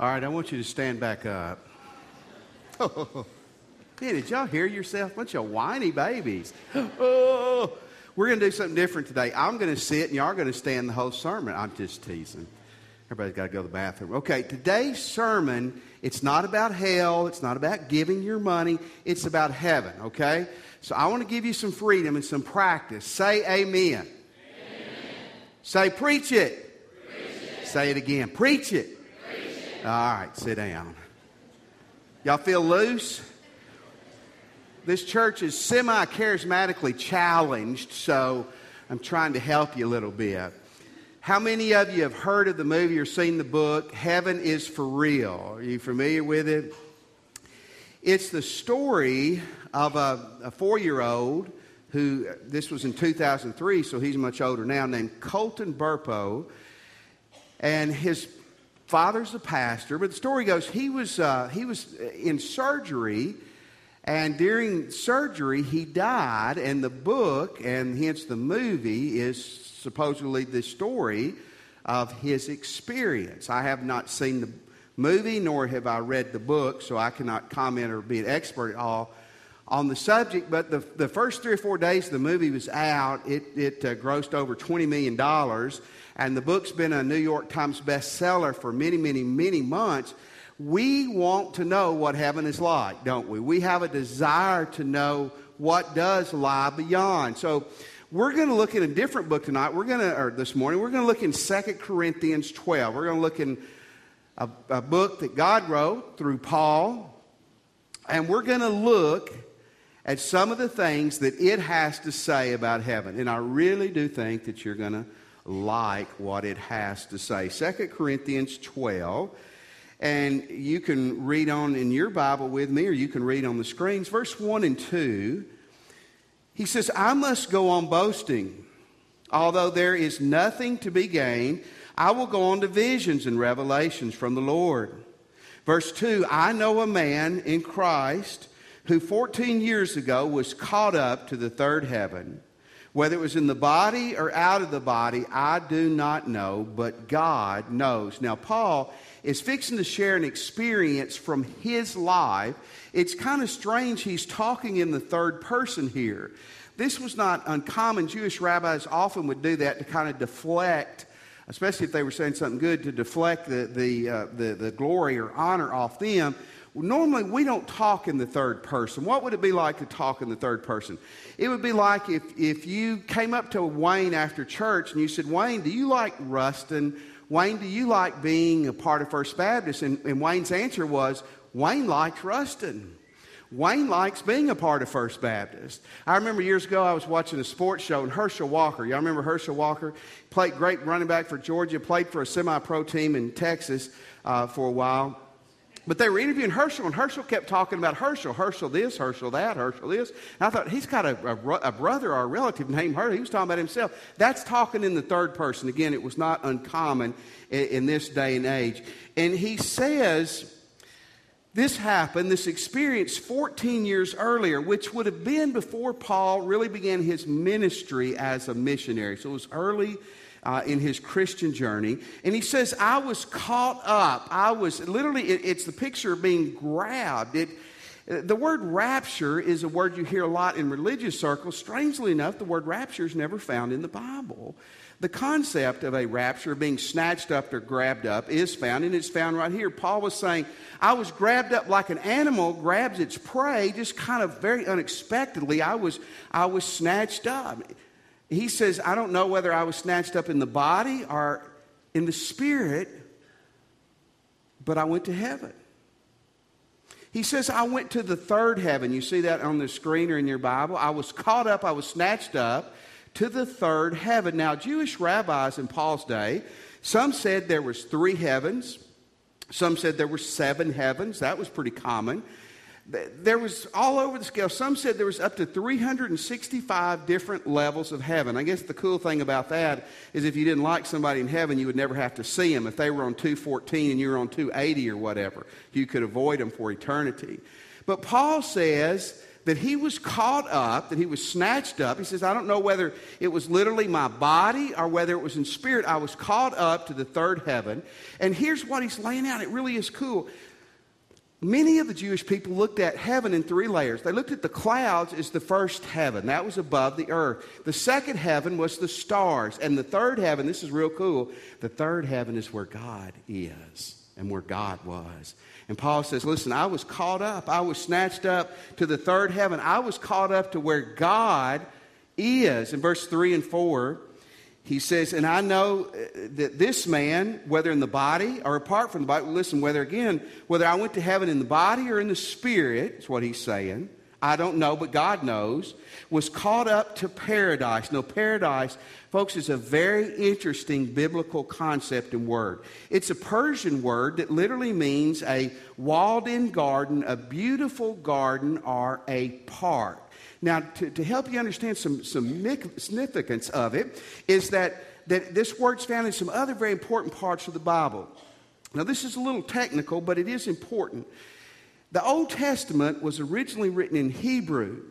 All right, I want you to stand back up. Oh, hey, did y'all hear yourself? Bunch of whiny babies. Oh, we're going to do something different today. I'm going to sit and y'all are going to stand the whole sermon. I'm just teasing. Everybody's got to go to the bathroom. Okay, today's sermon, it's not about hell. It's not about giving your money. It's about heaven, okay? So I want to give you some freedom and some practice. Say amen. amen. Say preach it. preach it. Say it again. Preach it. All right, sit down. Y'all feel loose? This church is semi charismatically challenged, so I'm trying to help you a little bit. How many of you have heard of the movie or seen the book, Heaven is for Real? Are you familiar with it? It's the story of a, a four year old who, this was in 2003, so he's much older now, named Colton Burpo. And his father's a pastor, but the story goes he was, uh, he was in surgery, and during surgery, he died. And the book, and hence the movie, is supposedly the story of his experience. I have not seen the movie, nor have I read the book, so I cannot comment or be an expert at all on the subject. But the, the first three or four days the movie was out, it, it uh, grossed over $20 million. And the book's been a New York Times bestseller for many, many, many months. We want to know what heaven is like, don't we? We have a desire to know what does lie beyond. So we're going to look at a different book tonight. We're going to, or this morning, we're going to look in 2 Corinthians 12. We're going to look in a, a book that God wrote through Paul. And we're going to look at some of the things that it has to say about heaven. And I really do think that you're going to like what it has to say. 2 Corinthians 12. And you can read on in your Bible with me, or you can read on the screens. Verse 1 and 2 he says, I must go on boasting. Although there is nothing to be gained, I will go on to visions and revelations from the Lord. Verse 2 I know a man in Christ who 14 years ago was caught up to the third heaven. Whether it was in the body or out of the body, I do not know, but God knows. Now, Paul is fixing to share an experience from his life it's kind of strange he's talking in the third person here. This was not uncommon. Jewish rabbis often would do that to kind of deflect, especially if they were saying something good, to deflect the, the, uh, the, the glory or honor off them. Normally, we don't talk in the third person. What would it be like to talk in the third person? It would be like if, if you came up to Wayne after church and you said, Wayne, do you like Ruston? Wayne, do you like being a part of First Baptist? And, and Wayne's answer was, Wayne likes Ruston. Wayne likes being a part of First Baptist. I remember years ago I was watching a sports show and Herschel Walker, y'all remember Herschel Walker? Played great running back for Georgia, played for a semi pro team in Texas uh, for a while. But they were interviewing Herschel, and Herschel kept talking about Herschel. Herschel this, Herschel that, Herschel this. And I thought, he's got a, a, a brother or a relative named Herschel. He was talking about himself. That's talking in the third person. Again, it was not uncommon in, in this day and age. And he says, this happened, this experience 14 years earlier, which would have been before Paul really began his ministry as a missionary. So it was early uh, in his Christian journey. And he says, I was caught up. I was literally, it, it's the picture of being grabbed. It, the word rapture is a word you hear a lot in religious circles. Strangely enough, the word rapture is never found in the Bible. The concept of a rapture, being snatched up or grabbed up, is found, and it's found right here. Paul was saying, I was grabbed up like an animal grabs its prey, just kind of very unexpectedly. I was, I was snatched up. He says, I don't know whether I was snatched up in the body or in the spirit, but I went to heaven. He says, I went to the third heaven. You see that on the screen or in your Bible? I was caught up, I was snatched up to the third heaven. Now, Jewish rabbis in Paul's day, some said there was three heavens. Some said there were seven heavens. That was pretty common. There was all over the scale. Some said there was up to 365 different levels of heaven. I guess the cool thing about that is if you didn't like somebody in heaven, you would never have to see them. If they were on 214 and you were on 280 or whatever, you could avoid them for eternity. But Paul says that he was caught up, that he was snatched up. He says, I don't know whether it was literally my body or whether it was in spirit. I was caught up to the third heaven. And here's what he's laying out. It really is cool. Many of the Jewish people looked at heaven in three layers. They looked at the clouds as the first heaven, that was above the earth. The second heaven was the stars. And the third heaven, this is real cool, the third heaven is where God is and where God was. And Paul says, Listen, I was caught up. I was snatched up to the third heaven. I was caught up to where God is. In verse 3 and 4, he says, And I know uh, that this man, whether in the body or apart from the body, listen, whether again, whether I went to heaven in the body or in the spirit, is what he's saying. I don't know, but God knows, was caught up to paradise. No, paradise, folks, is a very interesting biblical concept and word. It's a Persian word that literally means a walled in garden, a beautiful garden, or a park. Now, to, to help you understand some, some significance of it, is that, that this word's found in some other very important parts of the Bible. Now, this is a little technical, but it is important. The Old Testament was originally written in Hebrew,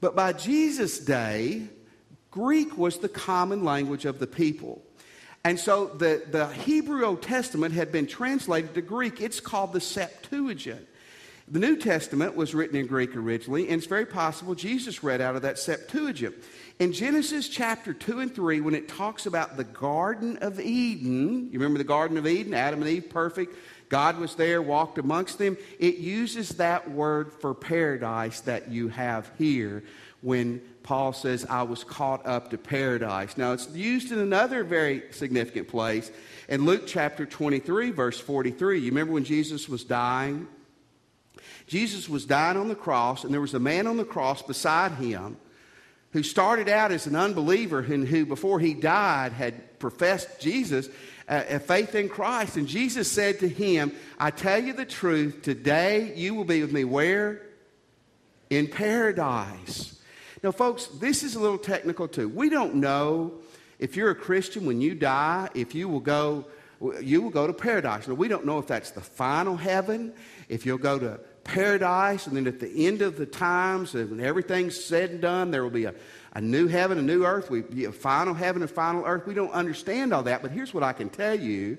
but by Jesus' day, Greek was the common language of the people. And so the, the Hebrew Old Testament had been translated to Greek. It's called the Septuagint. The New Testament was written in Greek originally, and it's very possible Jesus read out of that Septuagint. In Genesis chapter 2 and 3, when it talks about the Garden of Eden, you remember the Garden of Eden, Adam and Eve, perfect, God was there, walked amongst them. It uses that word for paradise that you have here when Paul says, I was caught up to paradise. Now, it's used in another very significant place in Luke chapter 23, verse 43. You remember when Jesus was dying? Jesus was dying on the cross, and there was a man on the cross beside him who started out as an unbeliever and who, before he died, had professed Jesus uh, faith in Christ. And Jesus said to him, I tell you the truth, today you will be with me where? In paradise. Now, folks, this is a little technical too. We don't know if you're a Christian when you die, if you will go, you will go to paradise. Now, we don't know if that's the final heaven, if you'll go to paradise, and then at the end of the times, when everything's said and done, there will be a, a new heaven, a new earth, we, a final heaven, a final earth. We don't understand all that, but here's what I can tell you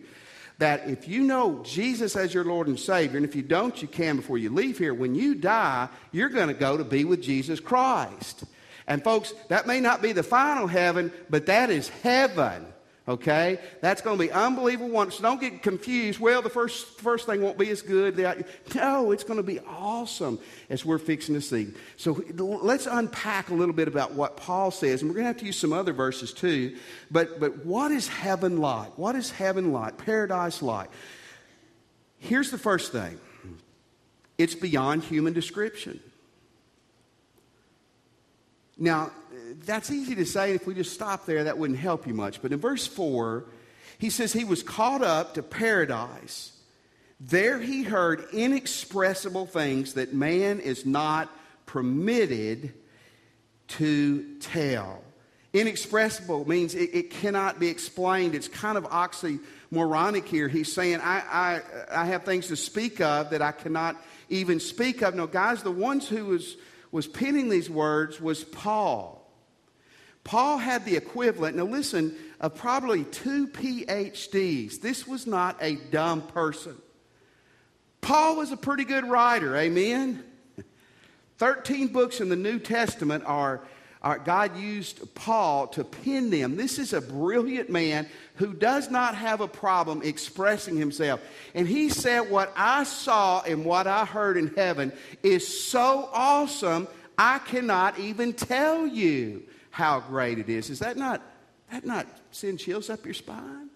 that if you know Jesus as your Lord and Savior, and if you don't, you can before you leave here, when you die, you're going to go to be with Jesus Christ. And folks, that may not be the final heaven, but that is heaven. Okay? That's going to be unbelievable one. So don't get confused. Well, the first, first thing won't be as good. No, it's going to be awesome as we're fixing to see. So let's unpack a little bit about what Paul says. And we're going to have to use some other verses too. But, but what is heaven like? What is heaven like? Paradise like? Here's the first thing it's beyond human description. Now, that's easy to say. If we just stop there, that wouldn't help you much. But in verse 4, he says, He was caught up to paradise. There he heard inexpressible things that man is not permitted to tell. Inexpressible means it, it cannot be explained. It's kind of oxymoronic here. He's saying, I, I, I have things to speak of that I cannot even speak of. No, guys, the ones who was, was penning these words was Paul. Paul had the equivalent, now listen, of probably two PhDs. This was not a dumb person. Paul was a pretty good writer, amen? 13 books in the New Testament are, are, God used Paul to pen them. This is a brilliant man who does not have a problem expressing himself. And he said, What I saw and what I heard in heaven is so awesome, I cannot even tell you how great it is. Is that not, that not send chills up your spine?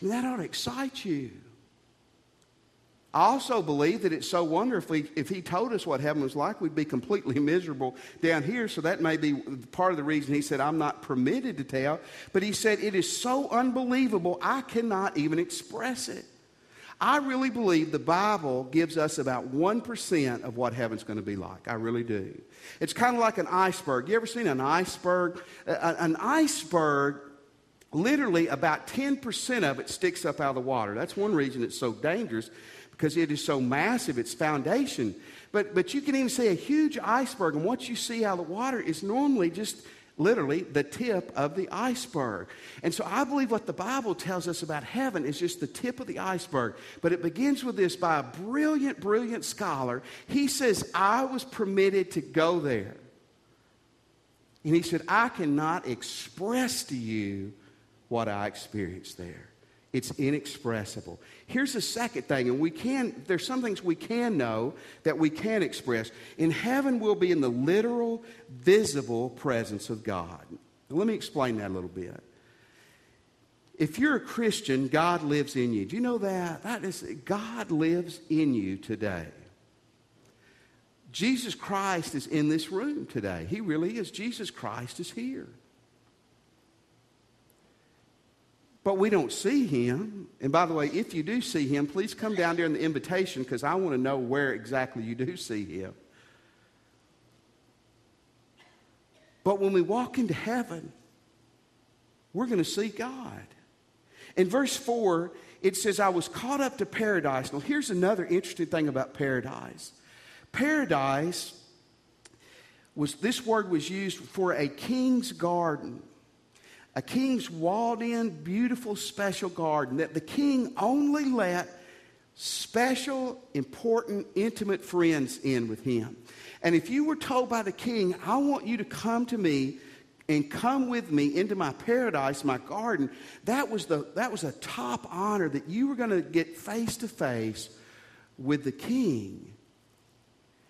I mean, that ought to excite you. I also believe that it's so wonderful. If he told us what heaven was like, we'd be completely miserable down here. So that may be part of the reason he said, I'm not permitted to tell. But he said, It is so unbelievable, I cannot even express it. I really believe the Bible gives us about 1% of what heaven's going to be like. I really do. It's kind of like an iceberg. You ever seen an iceberg? An iceberg literally about 10% of it sticks up out of the water. That's one reason it's so dangerous because it is so massive, its foundation. But, but you can even see a huge iceberg, and what you see out of the water is normally just literally the tip of the iceberg. And so I believe what the Bible tells us about heaven is just the tip of the iceberg. But it begins with this by a brilliant, brilliant scholar. He says, I was permitted to go there. And he said, I cannot express to you what I experienced there. It's inexpressible. Here's the second thing, and we can, there's some things we can know that we can express. In heaven, we'll be in the literal, visible presence of God. Let me explain that a little bit. If you're a Christian, God lives in you. Do you know that? That is, God lives in you today. Jesus Christ is in this room today. He really is. Jesus Christ is here. But we don't see him. And by the way, if you do see him, please come down during the invitation because I want to know where exactly you do see him. But when we walk into heaven, we're going to see God. In verse 4, it says, I was caught up to paradise. Now, here's another interesting thing about paradise. Paradise was, this word was used for a king's garden a king's walled in, beautiful, special garden that the king only let special, important, intimate friends in with him. And if you were told by the king, I want you to come to me and come with me into my paradise, my garden, that was, the, that was a top honor that you were going to get face to face with the king.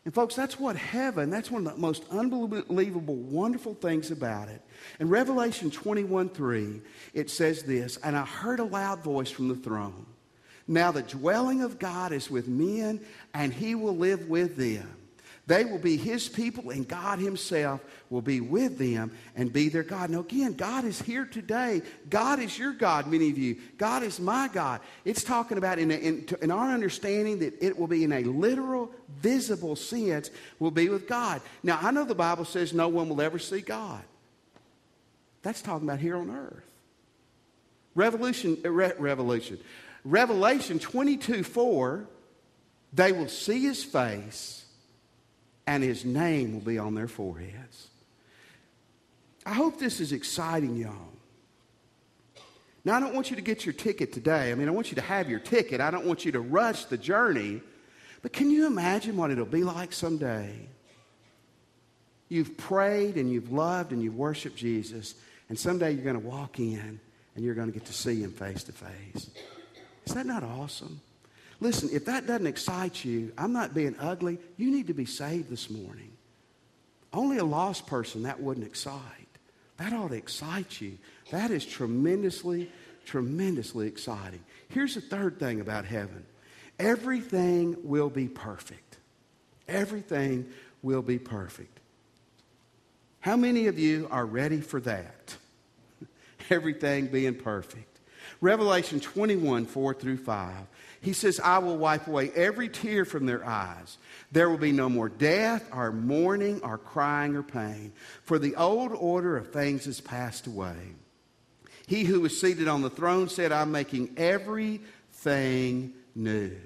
And, folks, that's what heaven, that's one of the most unbelievable, wonderful things about it. In Revelation 21 3, it says this And I heard a loud voice from the throne. Now the dwelling of God is with men, and he will live with them. They will be his people, and God himself will be with them and be their God. Now, again, God is here today. God is your God, many of you. God is my God. It's talking about, in, a, in, in our understanding, that it will be in a literal, visible sense, will be with God. Now, I know the Bible says no one will ever see God. That's talking about here on earth. Revolution, uh, Re, Revolution. Revelation 22 4, they will see his face and his name will be on their foreheads. I hope this is exciting, y'all. Now, I don't want you to get your ticket today. I mean, I want you to have your ticket. I don't want you to rush the journey. But can you imagine what it'll be like someday? You've prayed and you've loved and you've worshiped Jesus, and someday you're going to walk in and you're going to get to see him face to face. Is that not awesome? Listen, if that doesn't excite you, I'm not being ugly. You need to be saved this morning. Only a lost person that wouldn't excite. That ought to excite you. That is tremendously, tremendously exciting. Here's the third thing about heaven everything will be perfect. Everything will be perfect. How many of you are ready for that? Everything being perfect. Revelation 21, 4 through 5. He says, I will wipe away every tear from their eyes. There will be no more death, or mourning, or crying, or pain, for the old order of things has passed away. He who was seated on the throne said, I'm making everything new.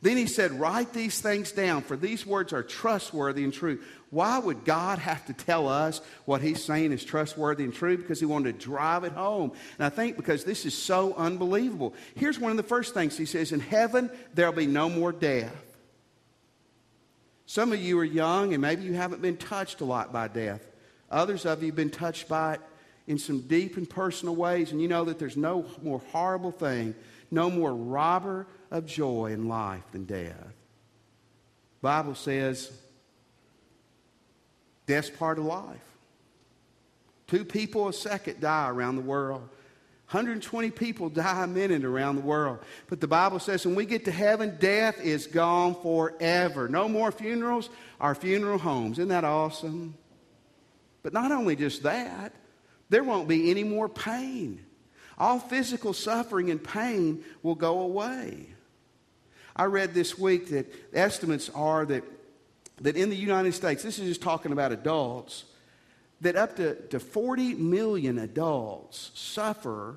Then he said, Write these things down, for these words are trustworthy and true. Why would God have to tell us what he's saying is trustworthy and true? Because he wanted to drive it home. And I think because this is so unbelievable. Here's one of the first things he says In heaven, there'll be no more death. Some of you are young and maybe you haven't been touched a lot by death. Others of you have been touched by it in some deep and personal ways, and you know that there's no more horrible thing, no more robber of joy in life than death. Bible says death's part of life. Two people a second die around the world. 120 people die a minute around the world. But the Bible says when we get to heaven, death is gone forever. No more funerals, our funeral homes. Isn't that awesome? But not only just that, there won't be any more pain. All physical suffering and pain will go away. I read this week that estimates are that, that in the United States, this is just talking about adults, that up to, to 40 million adults suffer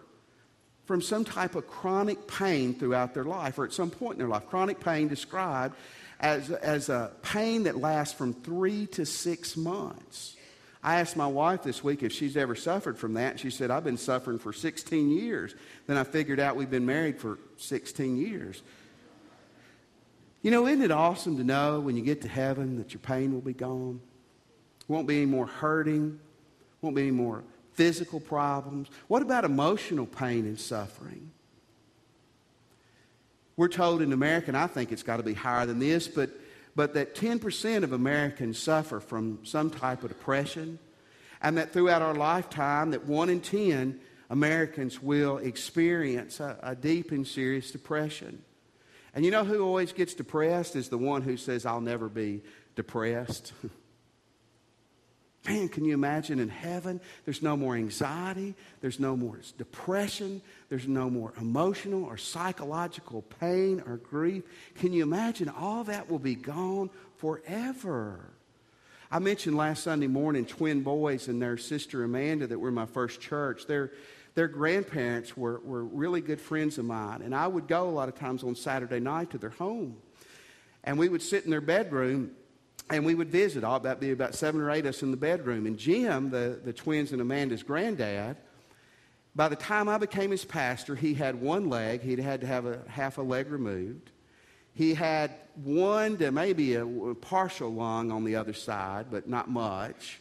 from some type of chronic pain throughout their life or at some point in their life. Chronic pain described as, as a pain that lasts from three to six months. I asked my wife this week if she's ever suffered from that. She said, I've been suffering for 16 years. Then I figured out we've been married for 16 years. You know, isn't it awesome to know when you get to heaven that your pain will be gone? Won't be any more hurting, won't be any more physical problems. What about emotional pain and suffering? We're told in America, and I think it's got to be higher than this, but, but that 10% of Americans suffer from some type of depression, and that throughout our lifetime, that 1 in 10 Americans will experience a, a deep and serious depression. And you know who always gets depressed is the one who says, I'll never be depressed. Man, can you imagine in heaven? There's no more anxiety. There's no more depression. There's no more emotional or psychological pain or grief. Can you imagine? All that will be gone forever. I mentioned last Sunday morning twin boys and their sister Amanda that were in my first church. Their, their grandparents were, were really good friends of mine. And I would go a lot of times on Saturday night to their home. And we would sit in their bedroom and we would visit. All about be about seven or eight of us in the bedroom. And Jim, the, the twins and Amanda's granddad, by the time I became his pastor, he had one leg. He'd had to have a half a leg removed. He had one to maybe a partial lung on the other side, but not much.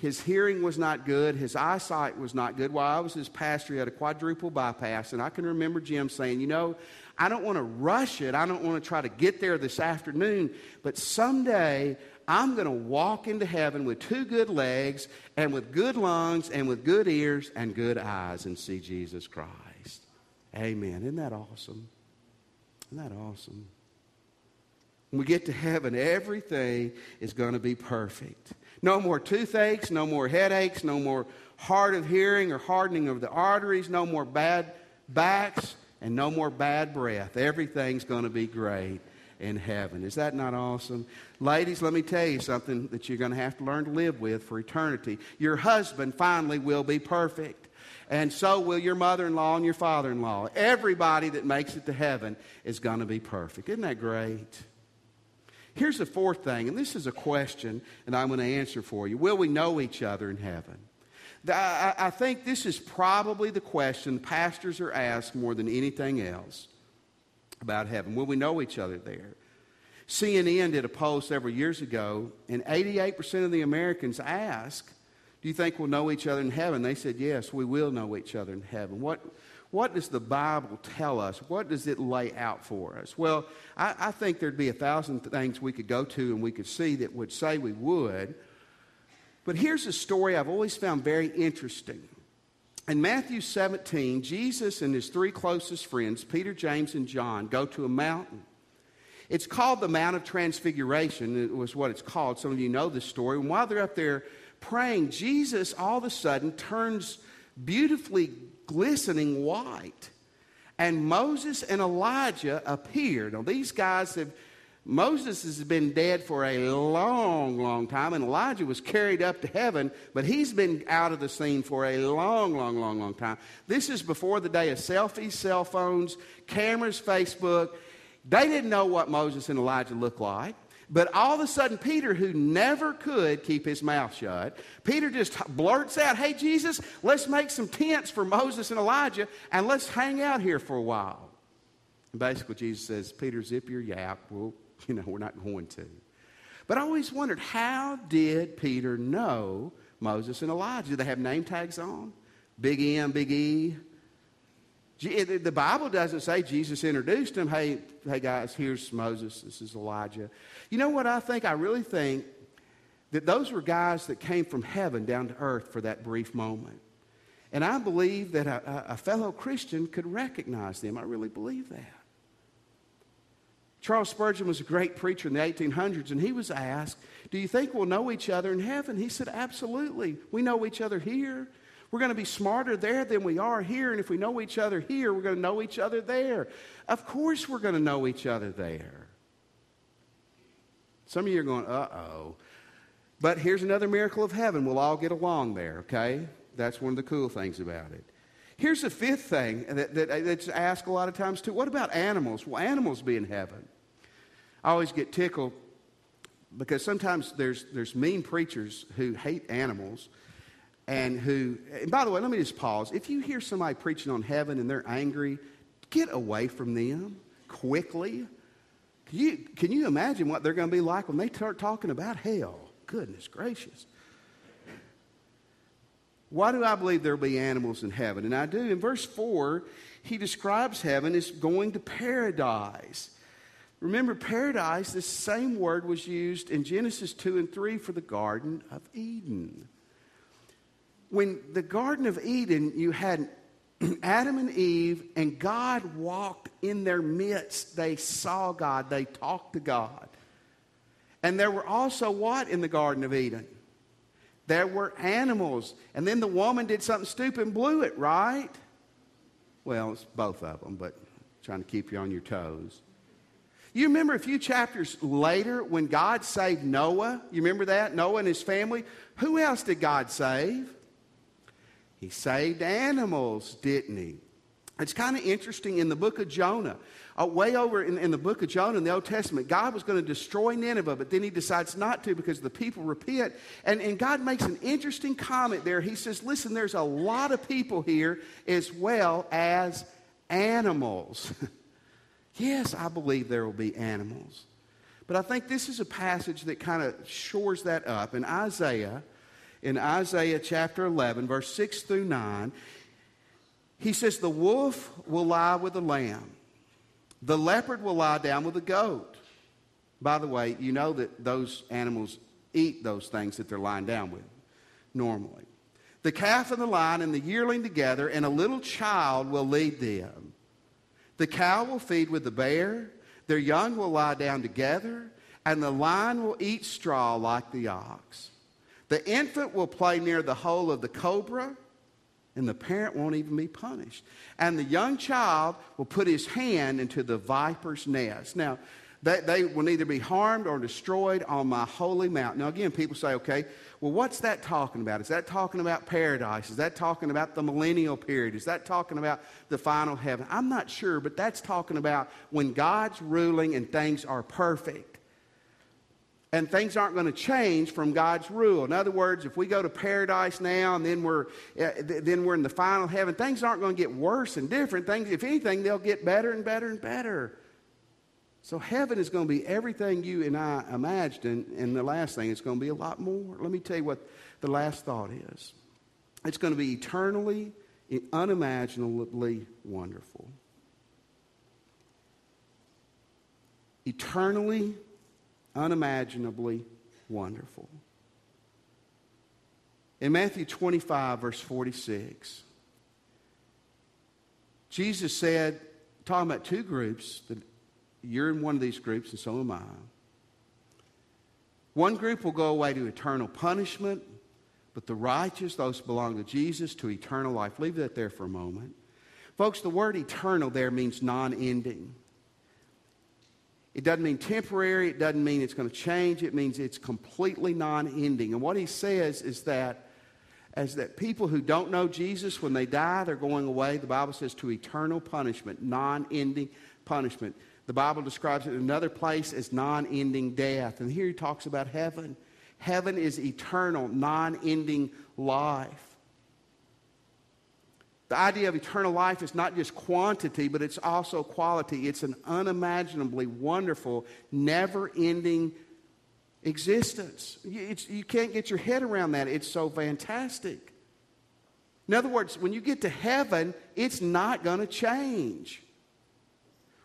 His hearing was not good. His eyesight was not good. While I was his pastor, he had a quadruple bypass. And I can remember Jim saying, You know, I don't want to rush it. I don't want to try to get there this afternoon. But someday I'm going to walk into heaven with two good legs and with good lungs and with good ears and good eyes and see Jesus Christ. Amen. Isn't that awesome? Isn't that awesome? When we get to heaven, everything is going to be perfect. No more toothaches, no more headaches, no more hard of hearing or hardening of the arteries, no more bad backs, and no more bad breath. Everything's going to be great in heaven. Is that not awesome? Ladies, let me tell you something that you're going to have to learn to live with for eternity. Your husband finally will be perfect. And so will your mother in law and your father in law. Everybody that makes it to heaven is going to be perfect. Isn't that great? Here's the fourth thing, and this is a question, and I'm going to answer for you. Will we know each other in heaven? I, I think this is probably the question pastors are asked more than anything else about heaven. Will we know each other there? CNN did a poll several years ago, and 88% of the Americans asked, Do you think we'll know each other in heaven? They said, Yes, we will know each other in heaven. What, what does the Bible tell us? What does it lay out for us? Well, I, I think there'd be a thousand things we could go to and we could see that would say we would. But here's a story I've always found very interesting. In Matthew 17, Jesus and his three closest friends, Peter, James, and John, go to a mountain. It's called the Mount of Transfiguration. It was what it's called. Some of you know this story. And while they're up there praying, Jesus all of a sudden turns beautifully glistening white. And Moses and Elijah appeared. Now, these guys have, Moses has been dead for a long, long time, and Elijah was carried up to heaven, but he's been out of the scene for a long, long, long, long time. This is before the day of selfies, cell phones, cameras, Facebook. They didn't know what Moses and Elijah looked like. But all of a sudden, Peter, who never could keep his mouth shut, Peter just blurts out, Hey, Jesus, let's make some tents for Moses and Elijah and let's hang out here for a while. And basically, Jesus says, Peter, zip your yap. Well, you know, we're not going to. But I always wondered, how did Peter know Moses and Elijah? Do they have name tags on? Big M, Big E, the Bible doesn't say Jesus introduced him. Hey, hey guys, here's Moses. This is Elijah. You know what I think? I really think that those were guys that came from heaven down to earth for that brief moment. And I believe that a, a fellow Christian could recognize them. I really believe that. Charles Spurgeon was a great preacher in the 1800s, and he was asked, Do you think we'll know each other in heaven? He said, Absolutely. We know each other here. We're going to be smarter there than we are here. And if we know each other here, we're going to know each other there. Of course, we're going to know each other there. Some of you are going, uh oh. But here's another miracle of heaven. We'll all get along there, okay? That's one of the cool things about it. Here's the fifth thing that, that, that's asked a lot of times too. What about animals? Will animals be in heaven? I always get tickled because sometimes there's, there's mean preachers who hate animals and who, and by the way, let me just pause. If you hear somebody preaching on heaven and they're angry, get away from them quickly. Can you, can you imagine what they're going to be like when they start talking about hell? Goodness gracious. Why do I believe there will be animals in heaven? And I do. In verse 4, he describes heaven as going to paradise. Remember, paradise, this same word was used in Genesis 2 and 3 for the Garden of Eden. When the Garden of Eden, you had Adam and Eve, and God walked in their midst. They saw God, they talked to God. And there were also what in the Garden of Eden? There were animals. And then the woman did something stupid and blew it, right? Well, it's both of them, but trying to keep you on your toes. You remember a few chapters later when God saved Noah? You remember that? Noah and his family? Who else did God save? He saved animals, didn't he? It's kind of interesting in the book of Jonah. Uh, way over in, in, the book of Jonah in the Old Testament, God was going to destroy Nineveh, but then he decides not to because the people repent. And, and God makes an interesting comment there. He says, Listen, there's a lot of people here as well as animals. Yes, I believe there will be animals. But I think this is a passage that kind of shores that up. In Isaiah, in Isaiah chapter 11, verse 6 through 9, he says, The wolf will lie with the lamb, the leopard will lie down with the goat. By the way, you know that those animals eat those things that they're lying down with normally. The calf and the lion and the yearling together, and a little child will lead them. The cow will feed with the bear, their young will lie down together, and the lion will eat straw like the ox. The infant will play near the hole of the cobra, and the parent won't even be punished. And the young child will put his hand into the viper's nest. Now, they, they will neither be harmed or destroyed on my holy mountain. Now, again, people say, okay, well, what's that talking about? Is that talking about paradise? Is that talking about the millennial period? Is that talking about the final heaven? I'm not sure, but that's talking about when God's ruling and things are perfect. And things aren't going to change from God's rule. In other words, if we go to paradise now and then we're, uh, then we're in the final heaven, things aren't going to get worse and different. Things, if anything, they'll get better and better and better. So heaven is going to be everything you and I imagined, and the last thing, it's going to be a lot more. Let me tell you what the last thought is. It's going to be eternally, unimaginably wonderful. Eternally, unimaginably wonderful. In Matthew 25, verse 46, Jesus said, talking about two groups that you're in one of these groups, and so am I. One group will go away to eternal punishment, but the righteous, those who belong to Jesus, to eternal life. Leave that there for a moment. Folks, the word eternal there means non ending. It doesn't mean temporary, it doesn't mean it's going to change, it means it's completely non ending. And what he says is that as that people who don't know Jesus, when they die, they're going away, the Bible says, to eternal punishment, non ending punishment. The Bible describes it in another place as non ending death. And here he talks about heaven. Heaven is eternal, non ending life. The idea of eternal life is not just quantity, but it's also quality. It's an unimaginably wonderful, never ending existence. It's, you can't get your head around that. It's so fantastic. In other words, when you get to heaven, it's not going to change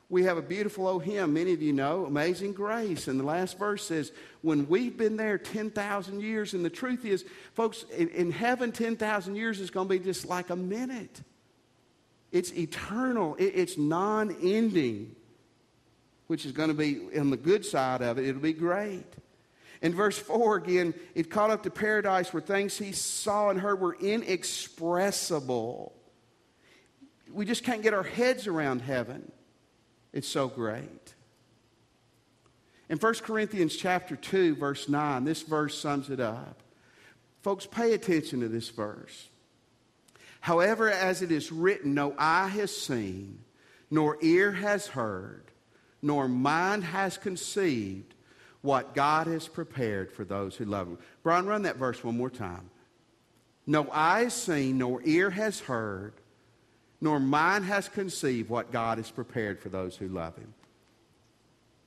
we have a beautiful old hymn, many of you know, Amazing Grace. And the last verse says, When we've been there 10,000 years, and the truth is, folks, in, in heaven, 10,000 years is going to be just like a minute. It's eternal, it, it's non ending, which is going to be on the good side of it. It'll be great. In verse 4 again, it caught up to paradise where things he saw and heard were inexpressible. We just can't get our heads around heaven. It's so great. In 1 Corinthians chapter 2, verse 9, this verse sums it up. Folks, pay attention to this verse. However, as it is written, no eye has seen, nor ear has heard, nor mind has conceived what God has prepared for those who love Him. Brian, run that verse one more time. No eye has seen, nor ear has heard, nor mind has conceived what God has prepared for those who love Him.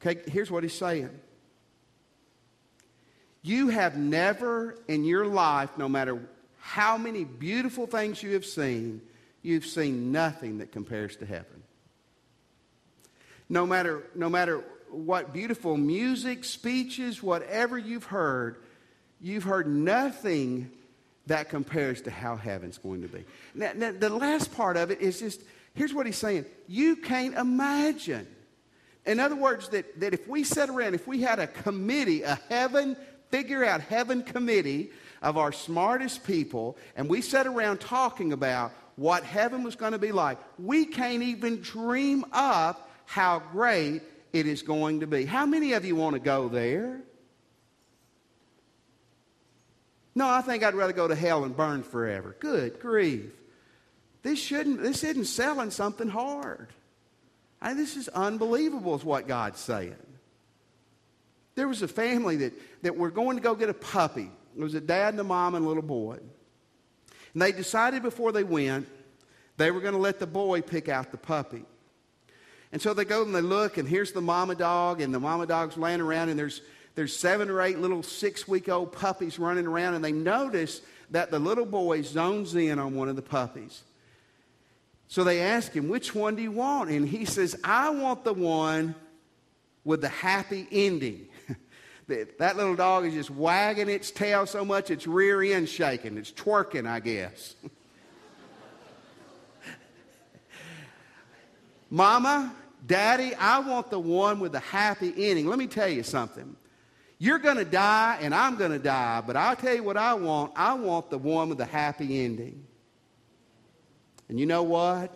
Okay, here's what he's saying. You have never in your life, no matter how many beautiful things you have seen, you've seen nothing that compares to heaven. No matter, no matter what beautiful music, speeches, whatever you've heard, you've heard nothing that compares to how heaven's going to be. Now, now, the last part of it is just here's what he's saying you can't imagine. In other words, that, that if we sat around, if we had a committee, a heaven, figure out heaven committee of our smartest people, and we sat around talking about what heaven was going to be like, we can't even dream up how great it is going to be. How many of you want to go there? No, I think I'd rather go to hell and burn forever. Good grief. This shouldn't this isn't selling something hard. I this is unbelievable, is what God's saying. There was a family that, that were going to go get a puppy. It was a dad and a mom and a little boy. And they decided before they went, they were going to let the boy pick out the puppy. And so they go and they look, and here's the mama dog, and the mama dog's laying around, and there's, there's seven or eight little six week old puppies running around, and they notice that the little boy zones in on one of the puppies. So they ask him, Which one do you want? And he says, I want the one with the happy ending. that little dog is just wagging its tail so much its rear end shaking. It's twerking, I guess. Mama, Daddy, I want the one with the happy ending. Let me tell you something. You're going to die and I'm going to die, but I'll tell you what I want. I want the one with the happy ending. And you know what?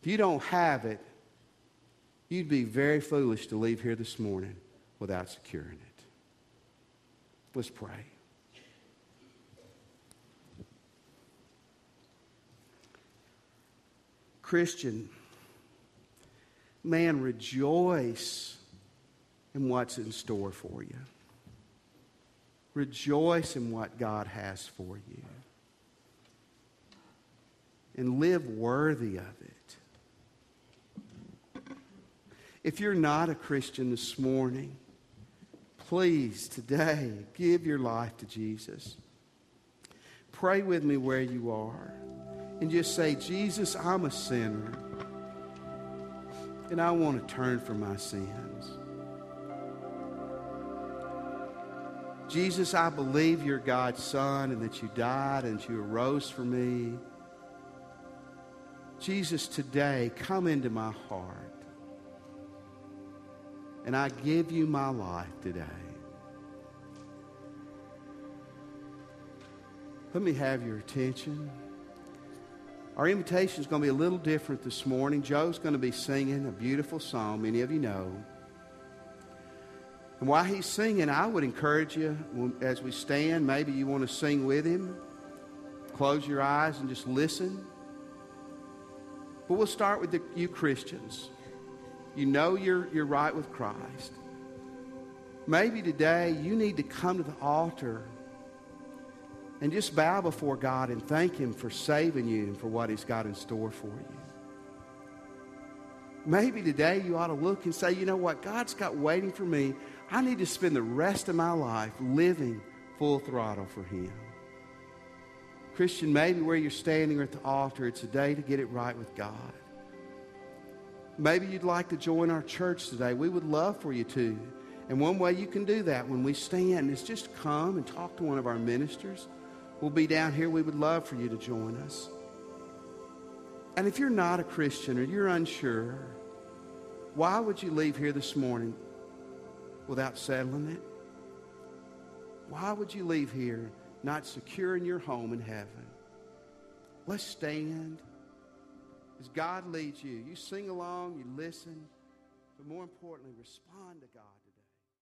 If you don't have it, you'd be very foolish to leave here this morning without securing it. Let's pray. Christian, man, rejoice in what's in store for you. Rejoice in what God has for you and live worthy of it. If you're not a Christian this morning, please today give your life to Jesus. Pray with me where you are and just say, Jesus, I'm a sinner and I want to turn from my sins. Jesus, I believe you're God's Son and that you died and you arose for me. Jesus, today, come into my heart. And I give you my life today. Let me have your attention. Our invitation is going to be a little different this morning. Joe's going to be singing a beautiful song, many of you know. And while he's singing, I would encourage you, as we stand, maybe you want to sing with him. Close your eyes and just listen. But we'll start with the, you Christians. You know you're, you're right with Christ. Maybe today you need to come to the altar and just bow before God and thank Him for saving you and for what He's got in store for you. Maybe today you ought to look and say, you know what? God's got waiting for me. I need to spend the rest of my life living full throttle for Him. Christian, maybe where you're standing or at the altar, it's a day to get it right with God. Maybe you'd like to join our church today. We would love for you to. And one way you can do that when we stand is just come and talk to one of our ministers. We'll be down here. We would love for you to join us. And if you're not a Christian or you're unsure, why would you leave here this morning without settling it? Why would you leave here not secure in your home in heaven. Let's stand as God leads you. You sing along, you listen, but more importantly, respond to God.